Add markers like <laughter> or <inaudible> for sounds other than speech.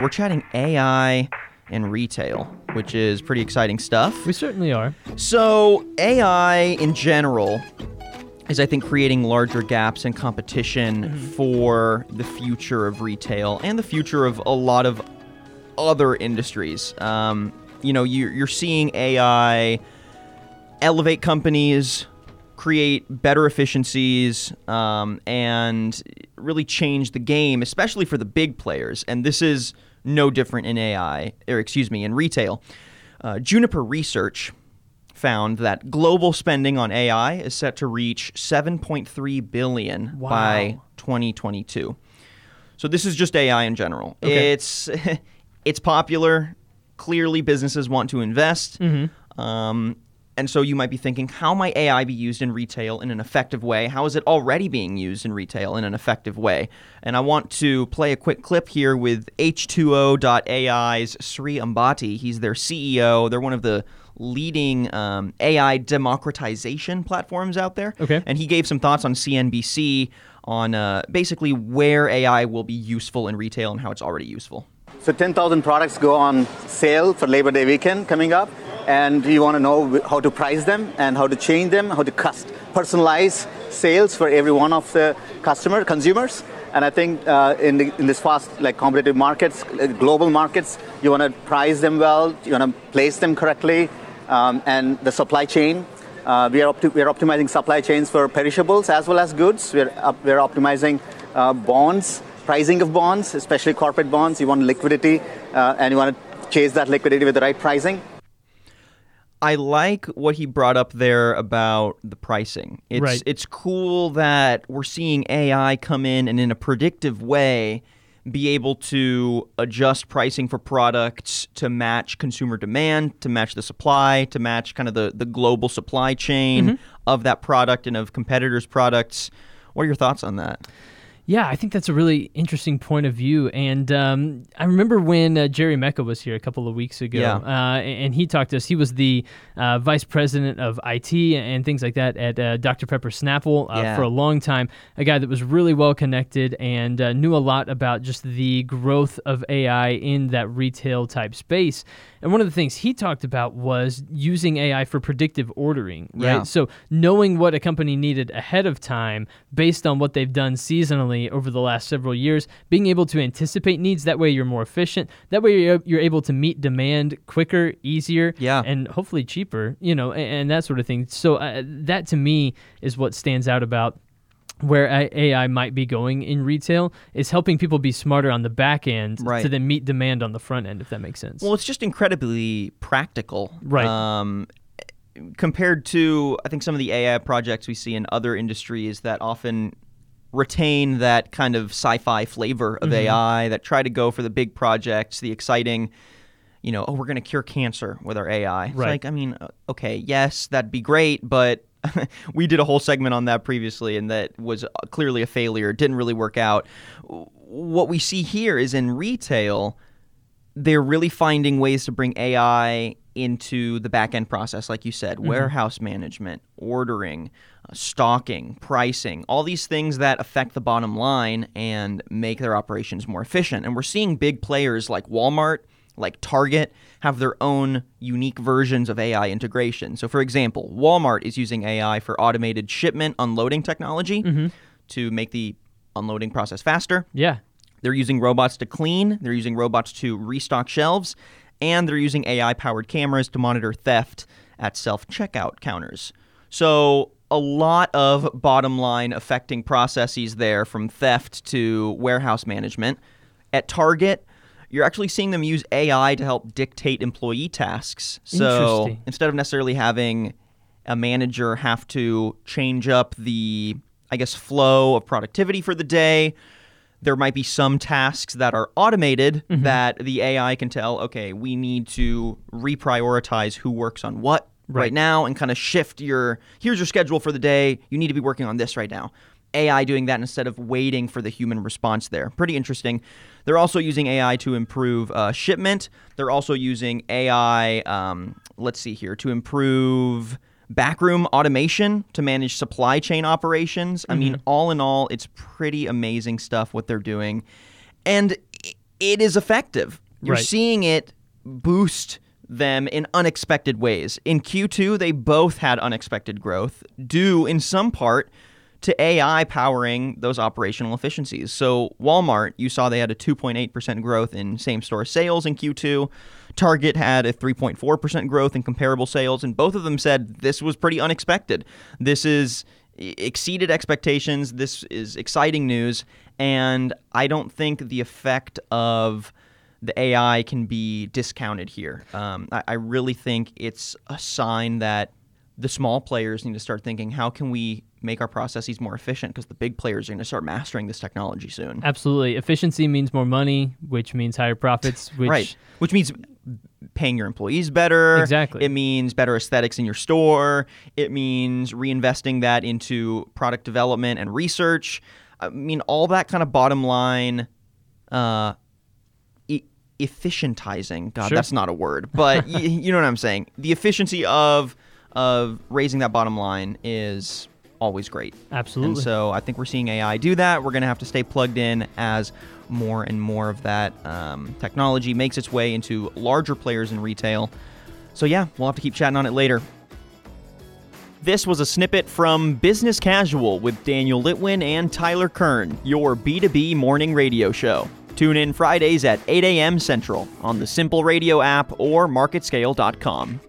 We're chatting AI and retail, which is pretty exciting stuff. We certainly are. So, AI in general is, I think, creating larger gaps in competition for the future of retail and the future of a lot of other industries. Um, you know, you're, you're seeing AI elevate companies, create better efficiencies, um, and really change the game, especially for the big players. And this is no different in AI, or excuse me, in retail. Uh, Juniper Research found that global spending on AI is set to reach 7.3 billion by 2022. So this is just AI in general. Okay. It's <laughs> it's popular. Clearly, businesses want to invest. Um, and so you might be thinking, how might AI be used in retail in an effective way? How is it already being used in retail in an effective way? And I want to play a quick clip here with H2O.AI's Sri Ambati. He's their CEO. They're one of the leading um, AI democratization platforms out there. Okay. And he gave some thoughts on CNBC on uh, basically where AI will be useful in retail and how it's already useful. So 10,000 products go on sale for Labor Day weekend coming up, and you want to know how to price them and how to change them, how to cust- personalize sales for every one of the customer consumers. And I think uh, in, the, in this fast, like competitive markets, global markets, you want to price them well, you want to place them correctly, um, and the supply chain. Uh, we, are opti- we are optimizing supply chains for perishables as well as goods. We're, we're optimizing uh, bonds, pricing of bonds, especially corporate bonds. You want liquidity, uh, and you want to chase that liquidity with the right pricing. I like what he brought up there about the pricing. It's Right. it's cool that we're seeing AI come in and in a predictive way be able to adjust pricing for products to match consumer demand, to match the supply, to match kind of the, the global supply chain mm-hmm. of that product and of competitors' products. What are your thoughts on that? Yeah, I think that's a really interesting point of view. And um, I remember when uh, Jerry Mecca was here a couple of weeks ago, Yeah. uh, and he talked to us. He was the uh, vice president of IT and things like that at uh, Dr. Pepper Snapple uh, Yeah. for a long time. A guy that was really well connected and uh, knew a lot about just the growth of AI in that retail type space. And one of the things he talked about was using AI for predictive ordering, right? Yeah. So knowing what a company needed ahead of time based on what they've done seasonally over the last several years, being able to anticipate needs, that way you're more efficient. That way you're, you're able to meet demand quicker, easier, Yeah. and hopefully cheaper, you know, and, and that sort of thing. So uh, that to me is what stands out about where AI might be going in retail is helping people be smarter on the back end Right. to then meet demand on the front end, if that makes sense. Well, it's just incredibly practical. Right. Um, compared to, I think, some of the AI projects we see in other industries that often retain that kind of sci fi flavor of AI, that try to go for the big projects, the exciting, you know, oh, we're going to cure cancer with our AI. It's Right. like, I mean, uh, okay, yes, that'd be great, but. <laughs> we did a whole segment on that previously, and that was uh, clearly a failure. It didn't really work out. What we see here is in retail, they're really finding ways to bring AI into the back end process, like you said, warehouse management, ordering, uh, stocking, pricing, all these things that affect the bottom line and make their operations more efficient. And we're seeing big players like Walmart, like Target, have their own unique versions of AI integration. So, for example, Walmart is using AI for automated shipment unloading technology to make the unloading process faster. yeah. They're using robots to clean, they're using robots to restock shelves, and they're using AI powered cameras to monitor theft at self checkout counters. So, a lot of bottom line affecting processes there from theft to warehouse management. At Target, you're actually seeing them use AI to help dictate employee tasks. So, instead of necessarily having a manager have to change up the, I guess, flow of productivity for the day, there might be some tasks that are automated that the AI can tell, okay, we need to reprioritize who works on what right, Right. now and kind of shift your here's your schedule for the day. You need to be working on this right now. AI doing that instead of waiting for the human response there. Pretty interesting. They're also using AI to improve uh, shipment. They're also using AI, um, let's see here, to improve backroom automation to manage supply chain operations. I mean, mm-hmm. all in all, it's pretty amazing stuff what they're doing. And it is effective. You're Right. seeing it boost them in unexpected ways. In Q2, they both had unexpected growth, due in some part to AI powering those operational efficiencies. So, Walmart, you saw they had a 2.8% growth in same store sales in Q2. Target had a 3.4% growth in comparable sales, and both of them said this was pretty unexpected. This is exceeded expectations. This is exciting news, and I don't think the effect of the AI can be discounted here. Um, I, I really think it's a sign that the small players need to start thinking, how can we make our processes more efficient? Because the big players are going to start mastering this technology soon. Absolutely. Efficiency means more money, which means higher profits, <laughs> which right. Which means paying your employees better. Exactly. It means better aesthetics in your store. It means reinvesting that into product development and research. I mean, all that kind of bottom line uh, e- efficientizing. God, Sure. that's not a word, but <laughs> y- you know what I'm saying. The efficiency of of raising that bottom line is always great. Absolutely. And so I think we're seeing AI do that. We're going to have to stay plugged in as more and more of that um, technology makes its way into larger players in retail. So yeah, we'll have to keep chatting on it later. This was a snippet from Business Casual with Daniel Litwin and Tyler Kern, your B2B morning radio show. Tune in Fridays at 8 a.m. Central on the Simple Radio app or marketscale.com.